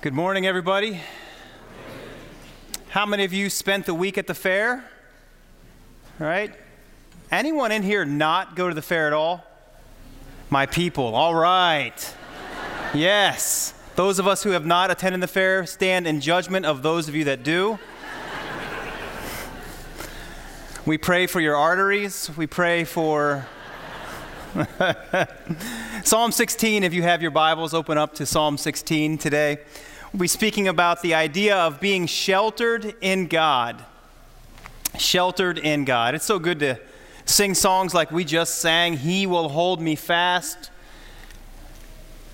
Good morning, everybody. How many of you spent the week at the fair? All right. Anyone in here not go to the fair at all? My people. All right. yes. Those of us who have not attended the fair stand in judgment of those of you that do. we pray for your arteries. We pray for. Psalm 16, if you have your Bibles, open up to Psalm 16 today. We'll be speaking about the idea of being sheltered in God. Sheltered in God. It's so good to sing songs like we just sang, He Will Hold Me Fast.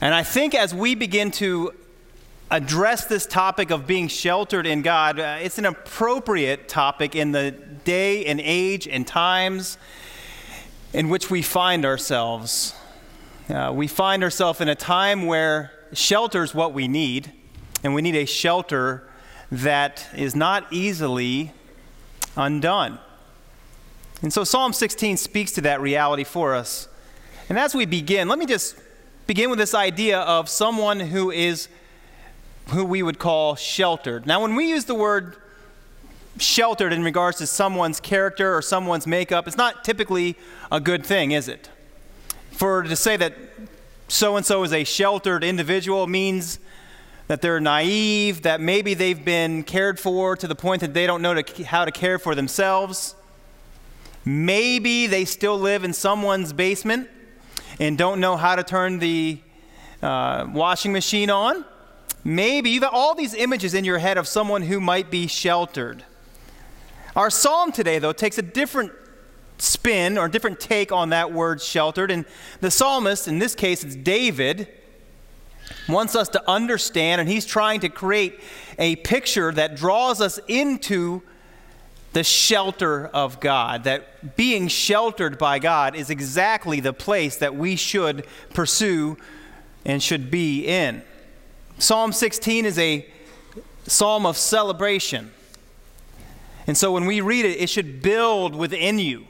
And I think as we begin to address this topic of being sheltered in God, uh, it's an appropriate topic in the day and age and times in which we find ourselves. Uh, we find ourselves in a time where shelter is what we need and we need a shelter that is not easily undone. And so Psalm 16 speaks to that reality for us. And as we begin, let me just begin with this idea of someone who is who we would call sheltered. Now, when we use the word sheltered in regards to someone's character or someone's makeup, it's not typically a good thing, is it? For to say that so and so is a sheltered individual means that they're naive, that maybe they've been cared for to the point that they don't know to, how to care for themselves. Maybe they still live in someone's basement and don't know how to turn the uh, washing machine on. Maybe you've got all these images in your head of someone who might be sheltered. Our psalm today, though, takes a different spin or a different take on that word sheltered. And the psalmist, in this case, it's David wants us to understand, and he's trying to create a picture that draws us into the shelter of God. That being sheltered by God is exactly the place that we should pursue and should be in. Psalm 16 is a psalm of celebration. And so when we read it, it should build within you.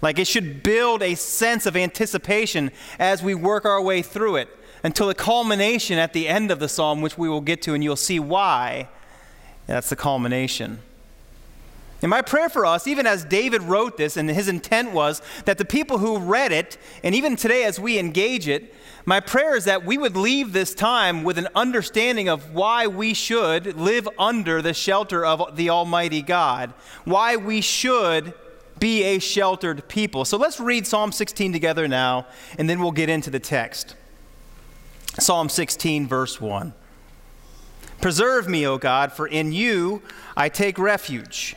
Like it should build a sense of anticipation as we work our way through it until the culmination at the end of the psalm, which we will get to, and you'll see why that's the culmination. And my prayer for us, even as David wrote this, and his intent was that the people who read it, and even today as we engage it, my prayer is that we would leave this time with an understanding of why we should live under the shelter of the Almighty God, why we should be a sheltered people. So let's read Psalm 16 together now, and then we'll get into the text. Psalm 16, verse 1. Preserve me, O God, for in you I take refuge.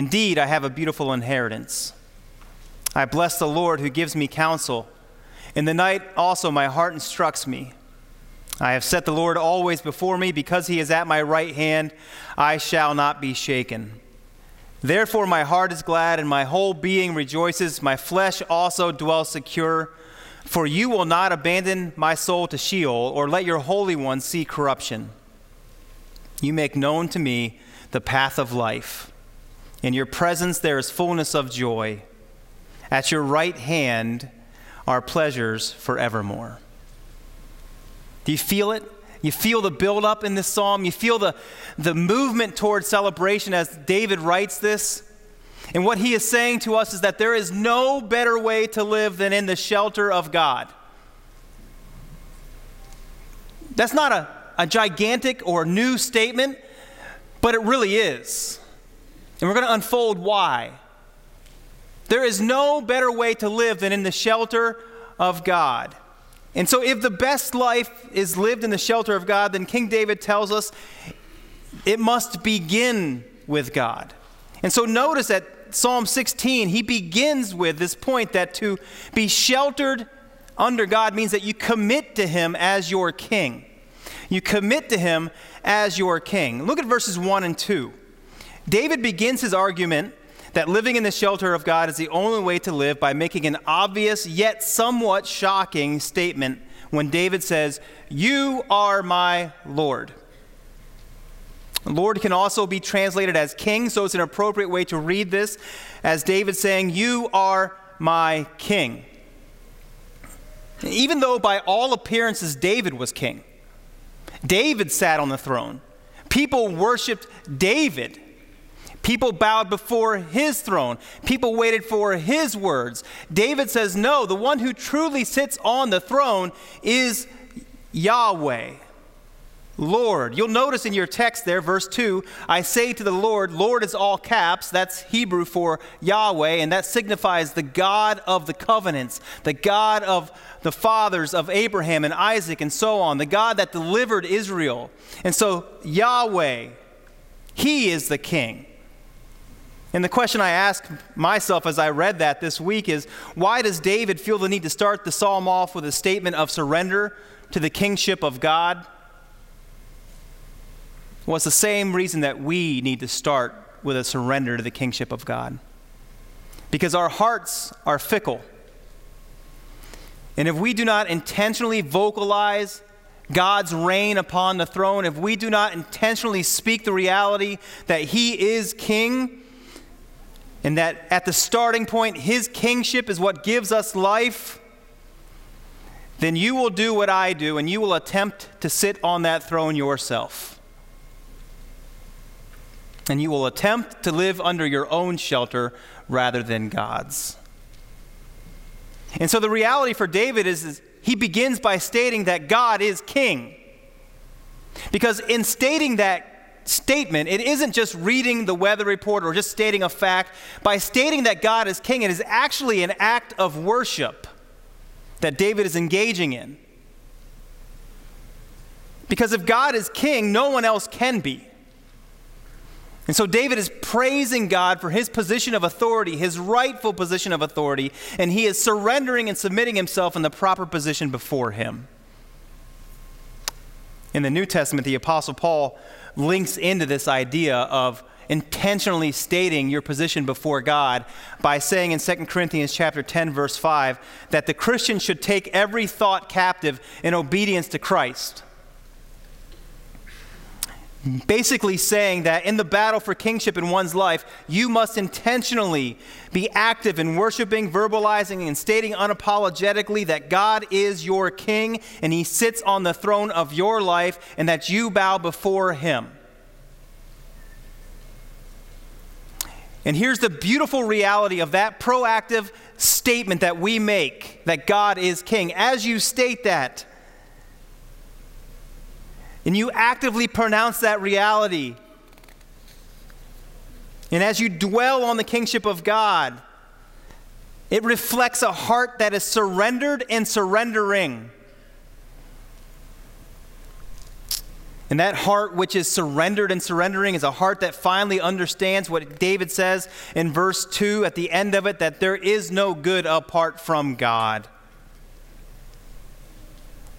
Indeed, I have a beautiful inheritance. I bless the Lord who gives me counsel. In the night also my heart instructs me. I have set the Lord always before me. Because he is at my right hand, I shall not be shaken. Therefore, my heart is glad and my whole being rejoices. My flesh also dwells secure for you will not abandon my soul to Sheol, or let your Holy One see corruption. You make known to me the path of life. In your presence there is fullness of joy. At your right hand are pleasures forevermore. Do you feel it? You feel the buildup in this psalm. You feel the, the movement towards celebration as David writes this. And what he is saying to us is that there is no better way to live than in the shelter of God. That's not a, a gigantic or new statement, but it really is. And we're going to unfold why. There is no better way to live than in the shelter of God. And so, if the best life is lived in the shelter of God, then King David tells us it must begin with God. And so, notice that Psalm 16, he begins with this point that to be sheltered under God means that you commit to him as your king. You commit to him as your king. Look at verses 1 and 2. David begins his argument that living in the shelter of God is the only way to live by making an obvious yet somewhat shocking statement when David says, You are my Lord. Lord can also be translated as king, so it's an appropriate way to read this as David saying, You are my king. Even though by all appearances David was king, David sat on the throne. People worshiped David. People bowed before his throne. People waited for his words. David says, No, the one who truly sits on the throne is Yahweh. Lord. You'll notice in your text there, verse 2, I say to the Lord, Lord is all caps. That's Hebrew for Yahweh, and that signifies the God of the covenants, the God of the fathers of Abraham and Isaac and so on, the God that delivered Israel. And so, Yahweh, He is the King. And the question I ask myself as I read that this week is why does David feel the need to start the psalm off with a statement of surrender to the kingship of God? Well, it's the same reason that we need to start with a surrender to the kingship of God. Because our hearts are fickle. And if we do not intentionally vocalize God's reign upon the throne, if we do not intentionally speak the reality that He is King, and that at the starting point, His kingship is what gives us life, then you will do what I do and you will attempt to sit on that throne yourself and you will attempt to live under your own shelter rather than God's. And so the reality for David is, is, he begins by stating that God is king. Because in stating that statement, it isn't just reading the weather report or just stating a fact. By stating that God is king, it is actually an act of worship that David is engaging in. Because if God is king, no one else can be. And so David is praising God for his position of authority, his rightful position of authority, and he is surrendering and submitting himself in the proper position before him. In the New Testament, the Apostle Paul links into this idea of intentionally stating your position before God by saying in 2 Corinthians chapter 10 verse 5 that the Christian should take every thought captive in obedience to Christ basically saying that in the battle for kingship in one's life, you must intentionally be active in worshiping, verbalizing, and stating unapologetically that God is your king and he sits on the throne of your life and that you bow before him. And here's the beautiful reality of that proactive statement that we make that God is king. As you state that, and you actively pronounce that reality, and as you dwell on the kingship of God, it reflects a heart that is surrendered and surrendering. And that heart which is surrendered and surrendering is a heart that finally understands what David says in verse 2 at the end of it that there is no good apart from God.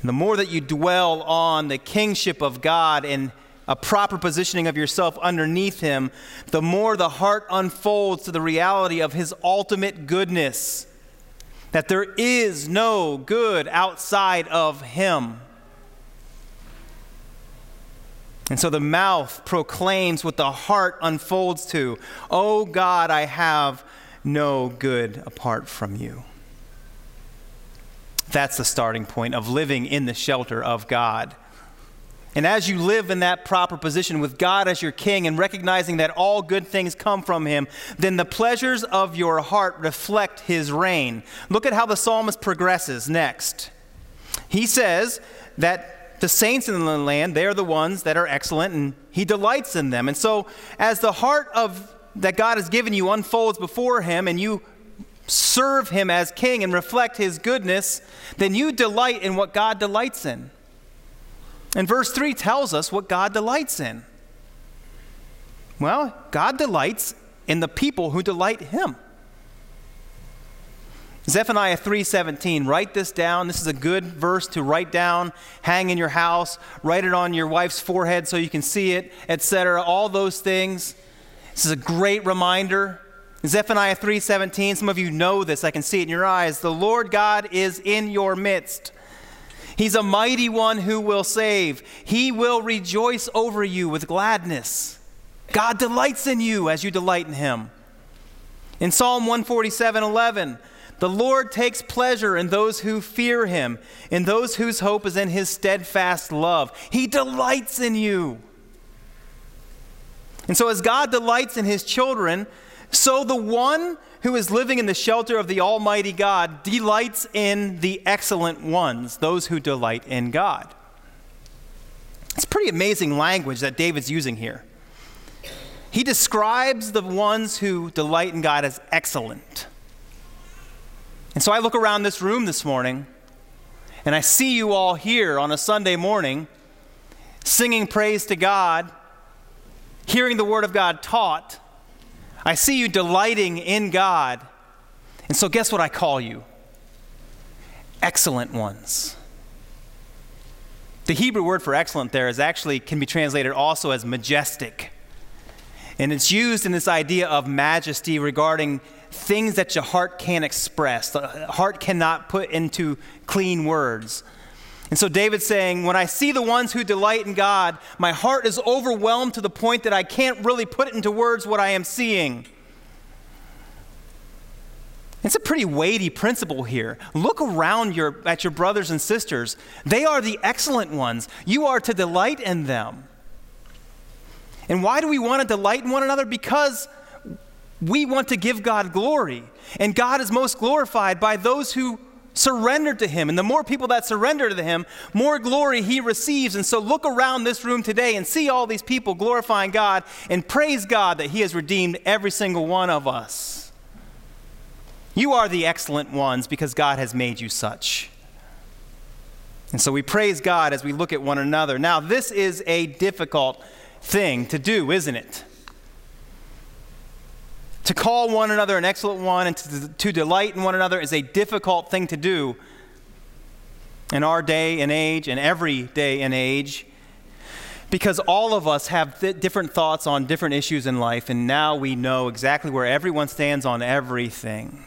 The more that you dwell on the kingship of God and a proper positioning of yourself underneath Him, the more the heart unfolds to the reality of His ultimate goodness. That there is no good outside of Him. And so the mouth proclaims what the heart unfolds to Oh God, I have no good apart from you. That's the starting point of living in the shelter of God. And as you live in that proper position with God as your king and recognizing that all good things come from him, then the pleasures of your heart reflect his reign. Look at how the psalmist progresses next. He says that the saints in the land, they are the ones that are excellent and he delights in them. And so as the heart of that God has given you unfolds before him and you serve him as king and reflect his goodness, then you delight in what God delights in. And verse 3 tells us what God delights in. Well, God delights in the people who delight him. Zephaniah 3:17, write this down. This is a good verse to write down, hang in your house, write it on your wife's forehead so you can see it, etc. All those things. This is a great reminder. Zephaniah 3:17, some of you know this. I can see it in your eyes. The Lord God is in your midst. He's a mighty one who will save. He will rejoice over you with gladness. God delights in you as you delight in him. In Psalm 147:11, the Lord takes pleasure in those who fear him, in those whose hope is in his steadfast love. He delights in you. And so, as God delights in his children, so the one who is living in the shelter of the Almighty God delights in the excellent ones, those who delight in God. It's pretty amazing language that David's using here. He describes the ones who delight in God as excellent. And so I look around this room this morning and I see you all here on a Sunday morning singing praise to God, hearing the Word of God taught. I see you delighting in God. And so, guess what I call you? Excellent ones. The Hebrew word for excellent there is actually can be translated also as majestic. And it's used in this idea of majesty regarding things that your heart can't express, the heart cannot put into clean words. And so David's saying, When I see the ones who delight in God, my heart is overwhelmed to the point that I can't really put it into words what I am seeing. It's a pretty weighty principle here. Look around your, at your brothers and sisters. They are the excellent ones. You are to delight in them. And why do we want to delight in one another? Because we want to give God glory. And God is most glorified by those who surrender to Him. And the more people that surrender to Him, more glory He receives. And so look around this room today and see all these people glorifying God and praise God that He has redeemed every single one of us. You are the excellent ones because God has made you such. And so we praise God as we look at one another. Now, this is a difficult thing to do, isn't it? To call one another an excellent one and to, to delight in one another is a difficult thing to do in our day and age and every day and age because all of us have th- different thoughts on different issues in life, and now we know exactly where everyone stands on everything.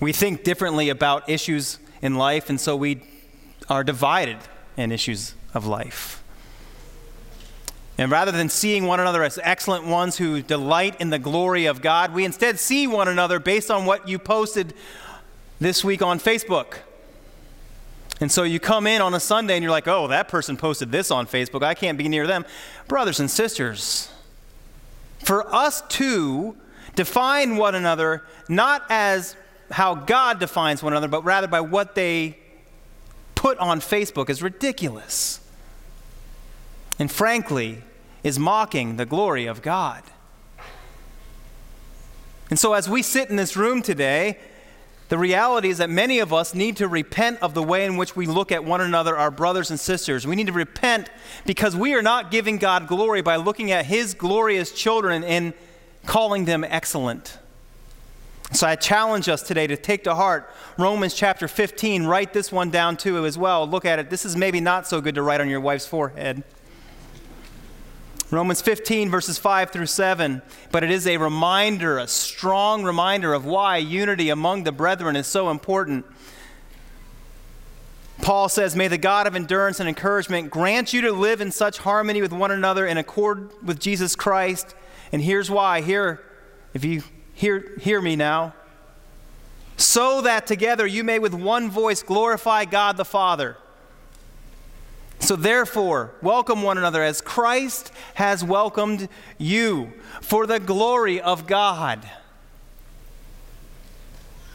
We think differently about issues in life, and so we are divided in issues of life. And rather than seeing one another as excellent ones who delight in the glory of God, we instead see one another based on what you posted this week on Facebook. And so you come in on a Sunday and you're like, oh, that person posted this on Facebook. I can't be near them. Brothers and sisters, for us to define one another not as how God defines one another, but rather by what they put on Facebook is ridiculous. And frankly, is mocking the glory of God. And so, as we sit in this room today, the reality is that many of us need to repent of the way in which we look at one another, our brothers and sisters. We need to repent because we are not giving God glory by looking at His glorious children and calling them excellent. So I challenge us today to take to heart Romans chapter 15. Write this one down too as well. Look at it. This is maybe not so good to write on your wife's forehead. Romans 15, verses 5 through 7. But it is a reminder, a strong reminder of why unity among the brethren is so important. Paul says, May the God of endurance and encouragement grant you to live in such harmony with one another in accord with Jesus Christ. And here's why. Here, if you hear, hear me now. So that together you may with one voice glorify God the Father. So, therefore, welcome one another as Christ has welcomed you for the glory of God.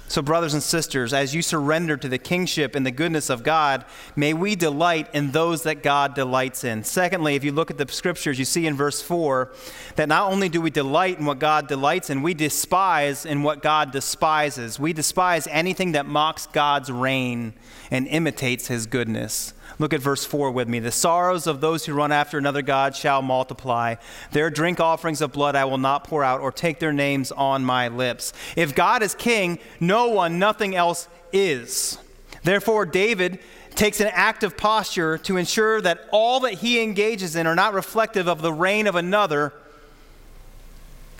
So, brothers and sisters, as you surrender to the kingship and the goodness of God, may we delight in those that God delights in. Secondly, if you look at the scriptures, you see in verse 4 that not only do we delight in what God delights in, we despise in what God despises. We despise anything that mocks God's reign and imitates his goodness. Look at verse 4 with me. The sorrows of those who run after another God shall multiply. Their drink offerings of blood I will not pour out or take their names on my lips. If God is king, no one, nothing else is. Therefore, David takes an active posture to ensure that all that he engages in are not reflective of the reign of another,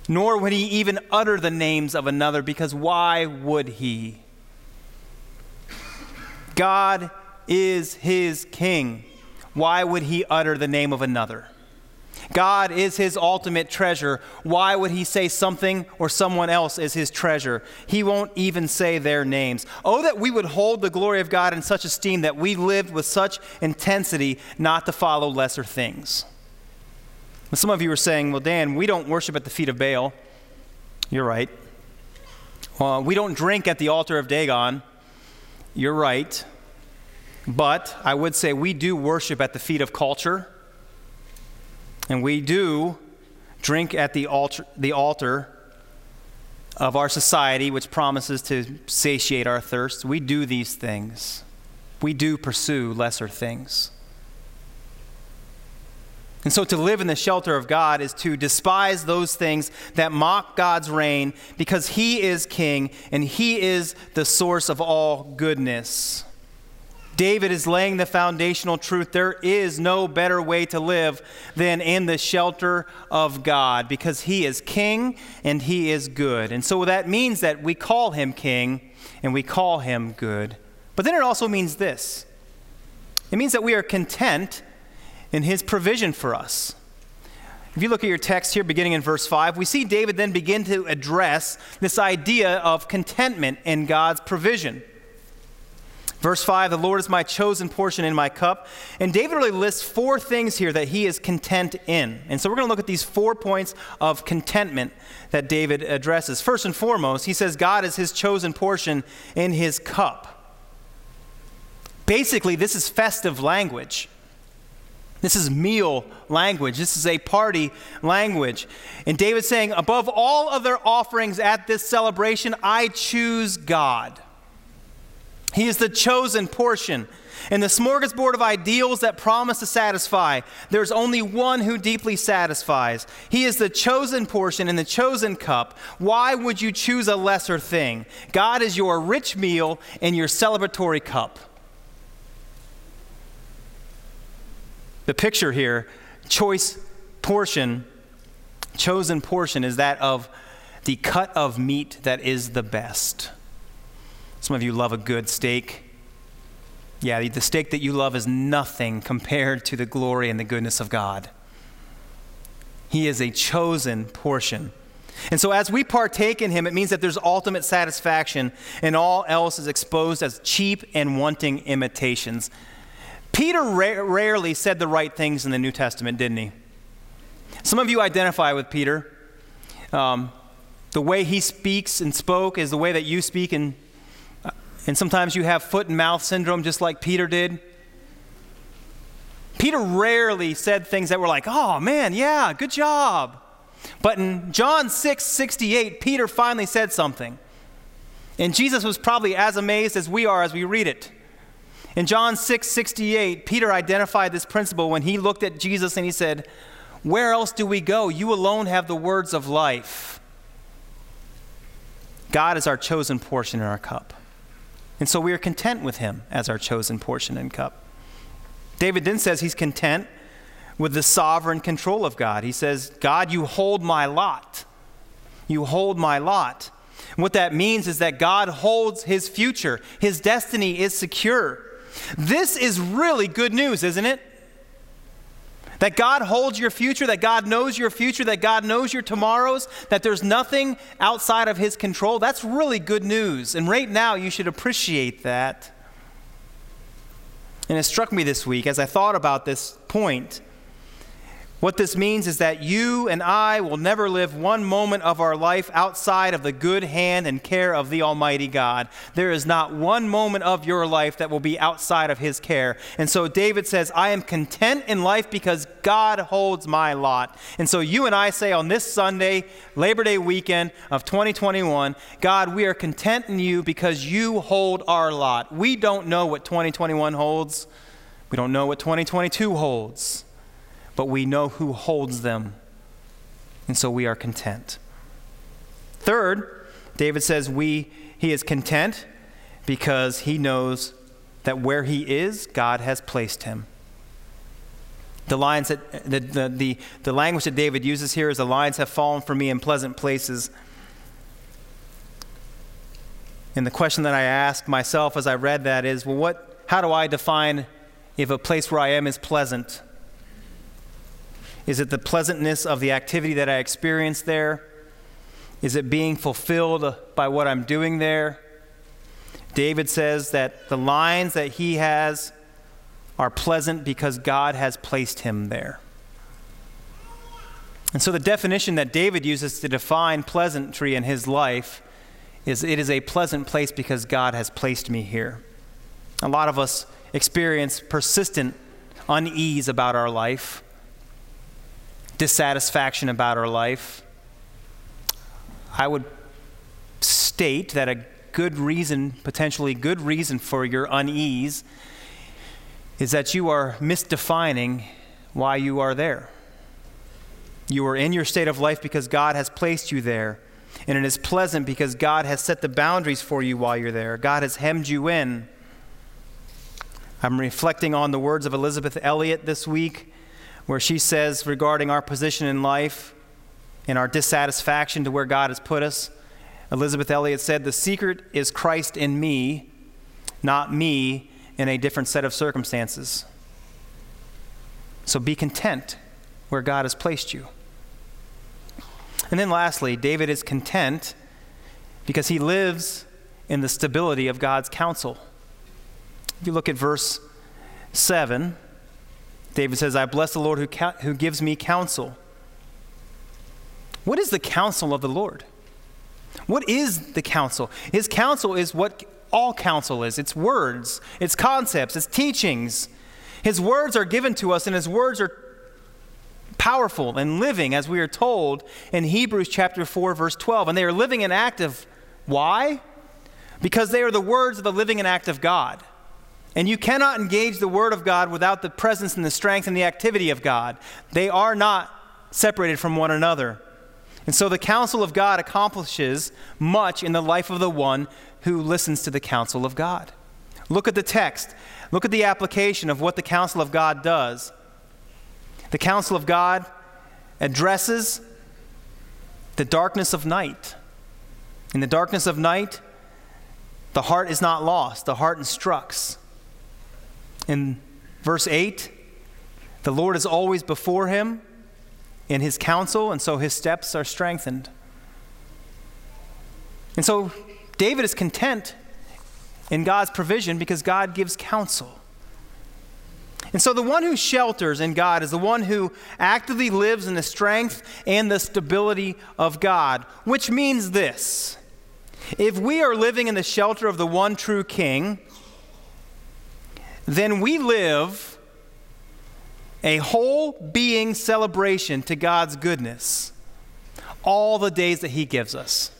nor would he even utter the names of another, because why would he? God is his king. Why would he utter the name of another? God is his ultimate treasure. Why would he say something or someone else is his treasure? He won't even say their names. Oh, that we would hold the glory of God in such esteem that we lived with such intensity not to follow lesser things. some of you are saying, well, Dan, we don't worship at the feet of Baal. You're right. Well, we don't drink at the altar of Dagon. You're right. But I would say we do worship at the feet of culture, and we do drink at the altar, the altar of our society, which promises to satiate our thirst. We do these things. We do pursue lesser things. And so to live in the shelter of God is to despise those things that mock God's reign because He is King and He is the source of all goodness. David is laying the foundational truth. There is no better way to live than in the shelter of God because he is king and he is good. And so that means that we call him king and we call him good. But then it also means this it means that we are content in his provision for us. If you look at your text here, beginning in verse 5, we see David then begin to address this idea of contentment in God's provision. Verse 5 The Lord is my chosen portion in my cup. And David really lists four things here that he is content in. And so we're going to look at these four points of contentment that David addresses. First and foremost, he says God is his chosen portion in his cup. Basically, this is festive language. This is meal language. This is a party language. And David's saying, above all other offerings at this celebration, I choose God. He is the chosen portion. In the smorgasbord of ideals that promise to satisfy, there's only one who deeply satisfies. He is the chosen portion in the chosen cup. Why would you choose a lesser thing? God is your rich meal and your celebratory cup. The picture here, choice portion, chosen portion, is that of the cut of meat that is the best. Some of you love a good steak. Yeah, the steak that you love is nothing compared to the glory and the goodness of God. He is a chosen portion. And so, as we partake in Him, it means that there's ultimate satisfaction, and all else is exposed as cheap and wanting imitations. Peter ra- rarely said the right things in the New Testament, didn't he? Some of you identify with Peter. Um, the way he speaks and spoke is the way that you speak and and sometimes you have foot and mouth syndrome, just like Peter did. Peter rarely said things that were like, oh man, yeah, good job. But in John 6 68, Peter finally said something. And Jesus was probably as amazed as we are as we read it. In John 6 68, Peter identified this principle when he looked at Jesus and he said, Where else do we go? You alone have the words of life. God is our chosen portion in our cup. And so we are content with him as our chosen portion and cup. David then says he's content with the sovereign control of God. He says, God, you hold my lot. You hold my lot. What that means is that God holds his future, his destiny is secure. This is really good news, isn't it? That God holds your future, that God knows your future, that God knows your tomorrows, that there's nothing outside of His control. That's really good news. And right now, you should appreciate that. And it struck me this week as I thought about this point what this means is that you and I will never live one moment of our life outside of the good hand and care of the Almighty God. There is not one moment of your life that will be outside of His care. And so David says, I am content in life because God holds my lot. And so you and I say on this Sunday, Labor Day weekend of 2021, God, we are content in you because you hold our lot. We don't know what 2021 holds We don't know what 2022 holds, but we know who holds them. And so we are content. Third, David says we he is content because he knows that where he is, God has placed him. The lines that the, the, the, the language that David uses here is the lines have fallen for me in pleasant places. And the question that I asked myself as I read that is, well, what, how do I define if a place where I am is pleasant? Is it the pleasantness of the activity that I experience there? Is it being fulfilled by what I'm doing there? David says that the lines that he has are pleasant because God has placed him there. And so the definition that David uses to define pleasantry in his life is it is a pleasant place because God has placed me here. A lot of us experience persistent unease about our life, dissatisfaction about our life. I would state that a good reason, potentially good reason for your unease, is that you are misdefining why you are there. You are in your state of life because God has placed you there. And it is pleasant because God has set the boundaries for you while you're there. God has hemmed you in. I'm reflecting on the words of Elisabeth Elliot this week, where she says regarding our position in life and our dissatisfaction to where God has put us. Elisabeth Elliot said, The secret is Christ in me, not me in a different set of circumstances. So be content where God has placed you. And then lastly, David is content because he lives in the stability of God's counsel. If you look at verse 7, David says, I bless the Lord who, ca- who gives me counsel. What is the counsel of the Lord? What is the counsel? His counsel is what all counsel is it's words, it's concepts, it's teachings. His words are given to us, and his words are powerful and living, as we are told in Hebrews chapter 4, verse 12. And they are living and active. Why? Because they are the words of the living and active God. And you cannot engage the Word of God without the presence and the strength and the activity of God. They are not separated from one another. And so the counsel of God accomplishes much in the life of the one who listens to the counsel of God. Look at the text. Look at the application of what the counsel of God does. The counsel of God addresses the darkness of night. In the darkness of night, the heart is not lost, the heart instructs. In verse 8, the Lord is always before him in his counsel, and so his steps are strengthened. And so David is content in God's provision because God gives counsel. And so the one who shelters in God is the one who actively lives in the strength and the stability of God, which means this. If we are living in the shelter of the one true King, then we live a whole being celebration to God's goodness all the days that He gives us.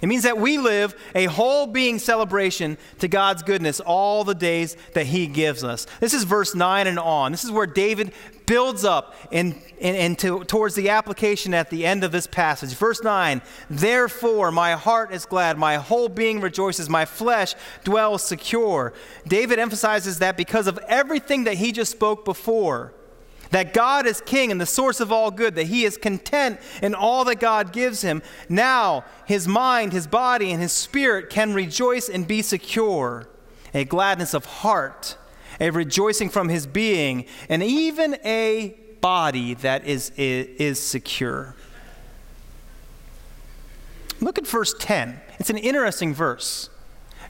It means that we live a whole being celebration to God's goodness all the days that He gives us. This is verse 9 and on. This is where David builds up and, and, to, towards the application at the end of this passage. Verse 9 Therefore, my heart is glad, my whole being rejoices, my flesh dwells secure. David emphasizes that because of everything that he just spoke before that God is king and the source of all good, that he is content in all that God gives him. Now, his mind, his body, and his spirit can rejoice and be secure. A gladness of heart, a rejoicing from his being, and even a body that is, is, secure. Look at verse 10. It's an interesting verse.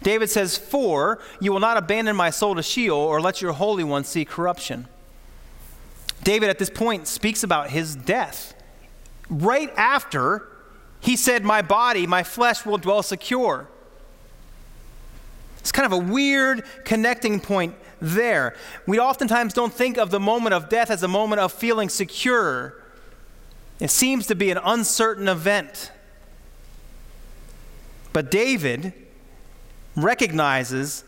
David says, For you will not abandon my soul to Sheol or let your Holy One see corruption. David at this point speaks about his death. Right after he said, My body, my flesh will dwell secure. It's kind of a weird connecting point there. We oftentimes don't think of the moment of death as a moment of feeling secure. It seems to be an uncertain event. But David recognizes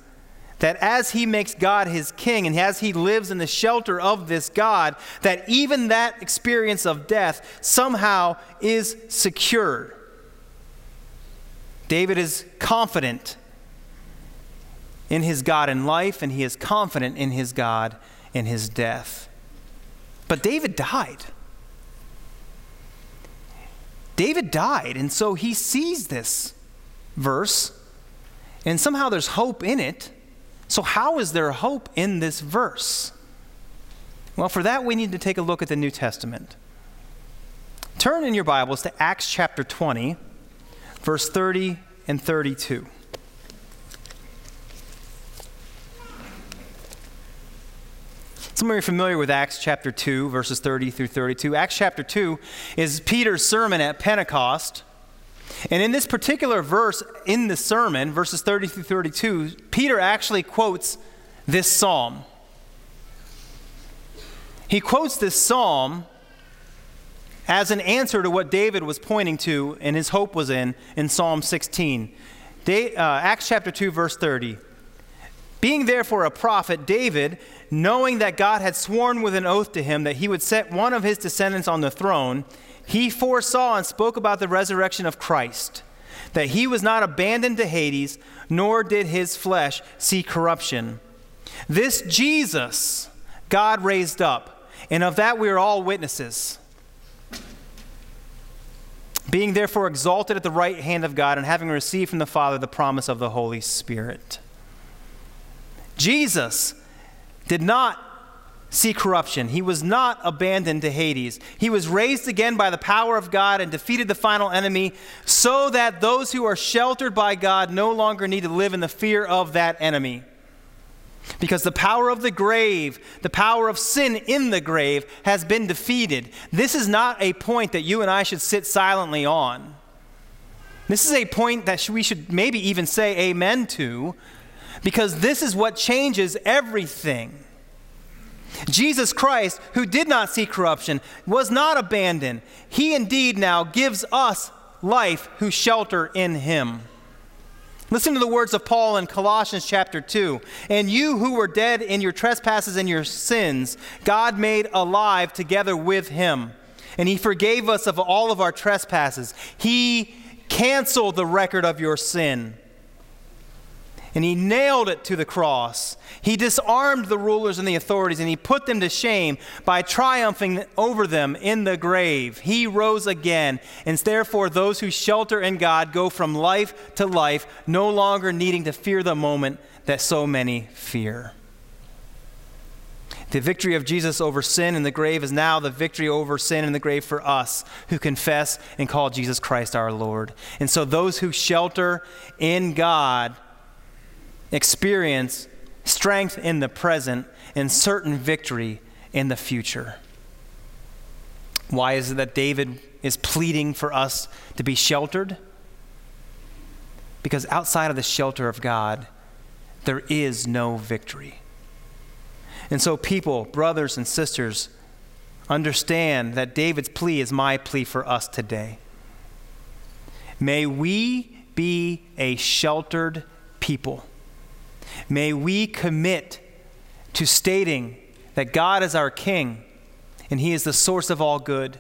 that as he makes God his king and as he lives in the shelter of this God, that even that experience of death somehow is secure. David is confident in his God in life, and he is confident in his God in his death. But David died. David died, and so he sees this verse, and somehow there's hope in it. So, how is there hope in this verse? Well, for that, we need to take a look at the New Testament. Turn in your Bibles to Acts chapter 20, verse 30 and 32. Some of you are familiar with Acts chapter 2, verses 30 through 32. Acts chapter 2 is Peter's sermon at Pentecost. And in this particular verse in the sermon, verses 30 through 32, Peter actually quotes this psalm. He quotes this psalm as an answer to what David was pointing to and his hope was in in Psalm 16. uh, Acts chapter 2, verse 30. Being therefore a prophet, David, knowing that God had sworn with an oath to him that he would set one of his descendants on the throne, he foresaw and spoke about the resurrection of Christ, that he was not abandoned to Hades, nor did his flesh see corruption. This Jesus God raised up, and of that we are all witnesses. Being therefore exalted at the right hand of God, and having received from the Father the promise of the Holy Spirit. Jesus did not see corruption. He was not abandoned to Hades. He was raised again by the power of God and defeated the final enemy so that those who are sheltered by God no longer need to live in the fear of that enemy. Because the power of the grave, the power of sin in the grave, has been defeated. This is not a point that you and I should sit silently on. This is a point that we should maybe even say amen to, because this is what changes everything. Jesus Christ, who did not see corruption, was not abandoned. He indeed now gives us life who shelter in him. Listen to the words of Paul in Colossians chapter 2. And you who were dead in your trespasses and your sins, God made alive together with him. And he forgave us of all of our trespasses. He canceled the record of your sin and he nailed it to the cross. He disarmed the rulers and the authorities, and he put them to shame by triumphing over them in the grave. He rose again, and therefore those who shelter in God go from life to life, no longer needing to fear the moment that so many fear. The victory of Jesus over sin in the grave is now the victory over sin in the grave for us who confess and call Jesus Christ our Lord. And so those who shelter in God experience strength in the present and certain victory in the future. Why is it that David is pleading for us to be sheltered? Because outside of the shelter of God, there is no victory. And so, people, brothers and sisters, understand that David's plea is my plea for us today. May we be a sheltered people. May we commit to stating that God is our King and He is the source of all good.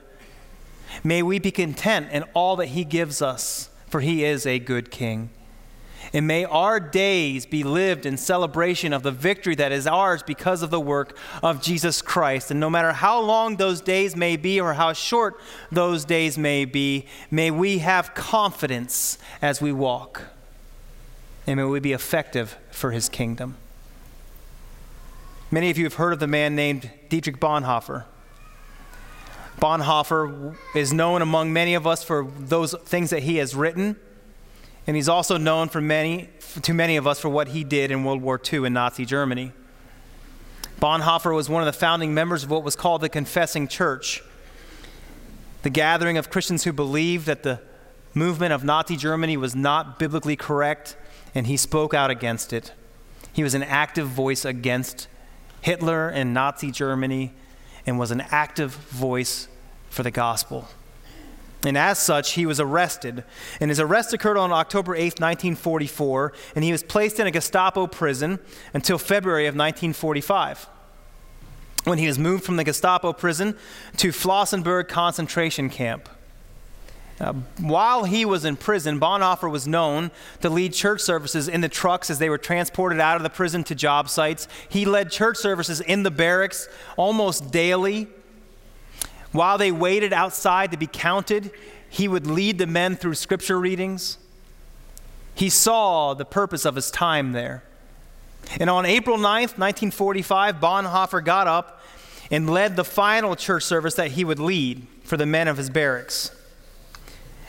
May we be content in all that He gives us, for He is a good King. And may our days be lived in celebration of the victory that is ours because of the work of Jesus Christ. And no matter how long those days may be or how short those days may be, may we have confidence as we walk and may we be effective for his kingdom. Many of you have heard of the man named Dietrich Bonhoeffer. Bonhoeffer is known among many of us for those things that he has written, and he's also known for many, to many of us for what he did in World War II in Nazi Germany. Bonhoeffer was one of the founding members of what was called the Confessing Church, the gathering of Christians who believed that the movement of Nazi Germany was not biblically correct and he spoke out against it. He was an active voice against Hitler and Nazi Germany and was an active voice for the gospel. And as such, he was arrested. And his arrest occurred on October 8, 1944, and he was placed in a Gestapo prison until February of 1945, when he was moved from the Gestapo prison to Flossenburg concentration camp. Uh, while he was in prison, Bonhoeffer was known to lead church services in the trucks as they were transported out of the prison to job sites. He led church services in the barracks almost daily. While they waited outside to be counted, he would lead the men through scripture readings. He saw the purpose of his time there. And on April 9th, 1945, Bonhoeffer got up and led the final church service that he would lead for the men of his barracks.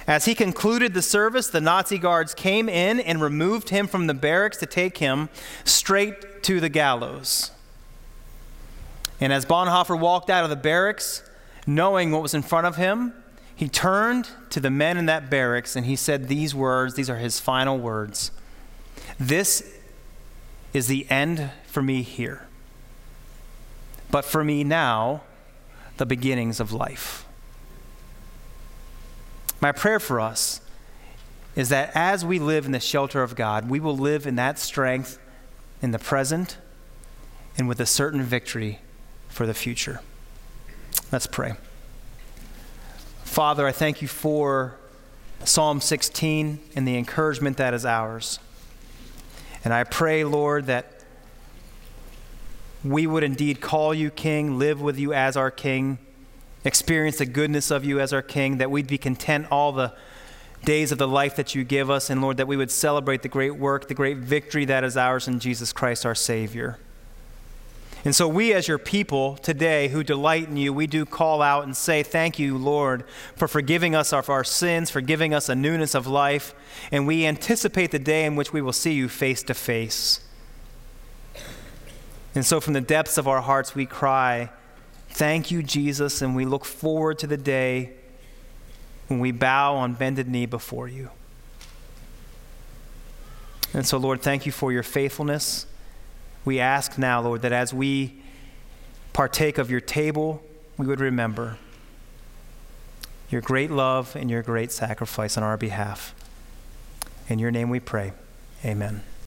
As he concluded the service, the Nazi guards came in and removed him from the barracks to take him straight to the gallows. And as Bonhoeffer walked out of the barracks, knowing what was in front of him, he turned to the men in that barracks and he said these words. These are his final words This is the end for me here. But for me now, the beginnings of life. My prayer for us is that as we live in the shelter of God, we will live in that strength in the present and with a certain victory for the future. Let's pray. Father, I thank you for Psalm 16 and the encouragement that is ours. And I pray, Lord, that we would indeed call you King, live with you as our King, experience the goodness of you as our King, that we'd be content all the days of the life that you give us, and Lord, that we would celebrate the great work, the great victory that is ours in Jesus Christ our Savior. And so, we as your people today who delight in you, we do call out and say, Thank you, Lord, for forgiving us of our sins, for giving us a newness of life. And we anticipate the day in which we will see you face to face. And so, from the depths of our hearts, we cry, Thank you, Jesus, and we look forward to the day when we bow on bended knee before you. And so, Lord, thank you for your faithfulness we ask now, Lord, that as we partake of your table, we would remember your great love and your great sacrifice on our behalf. In your name we pray. Amen.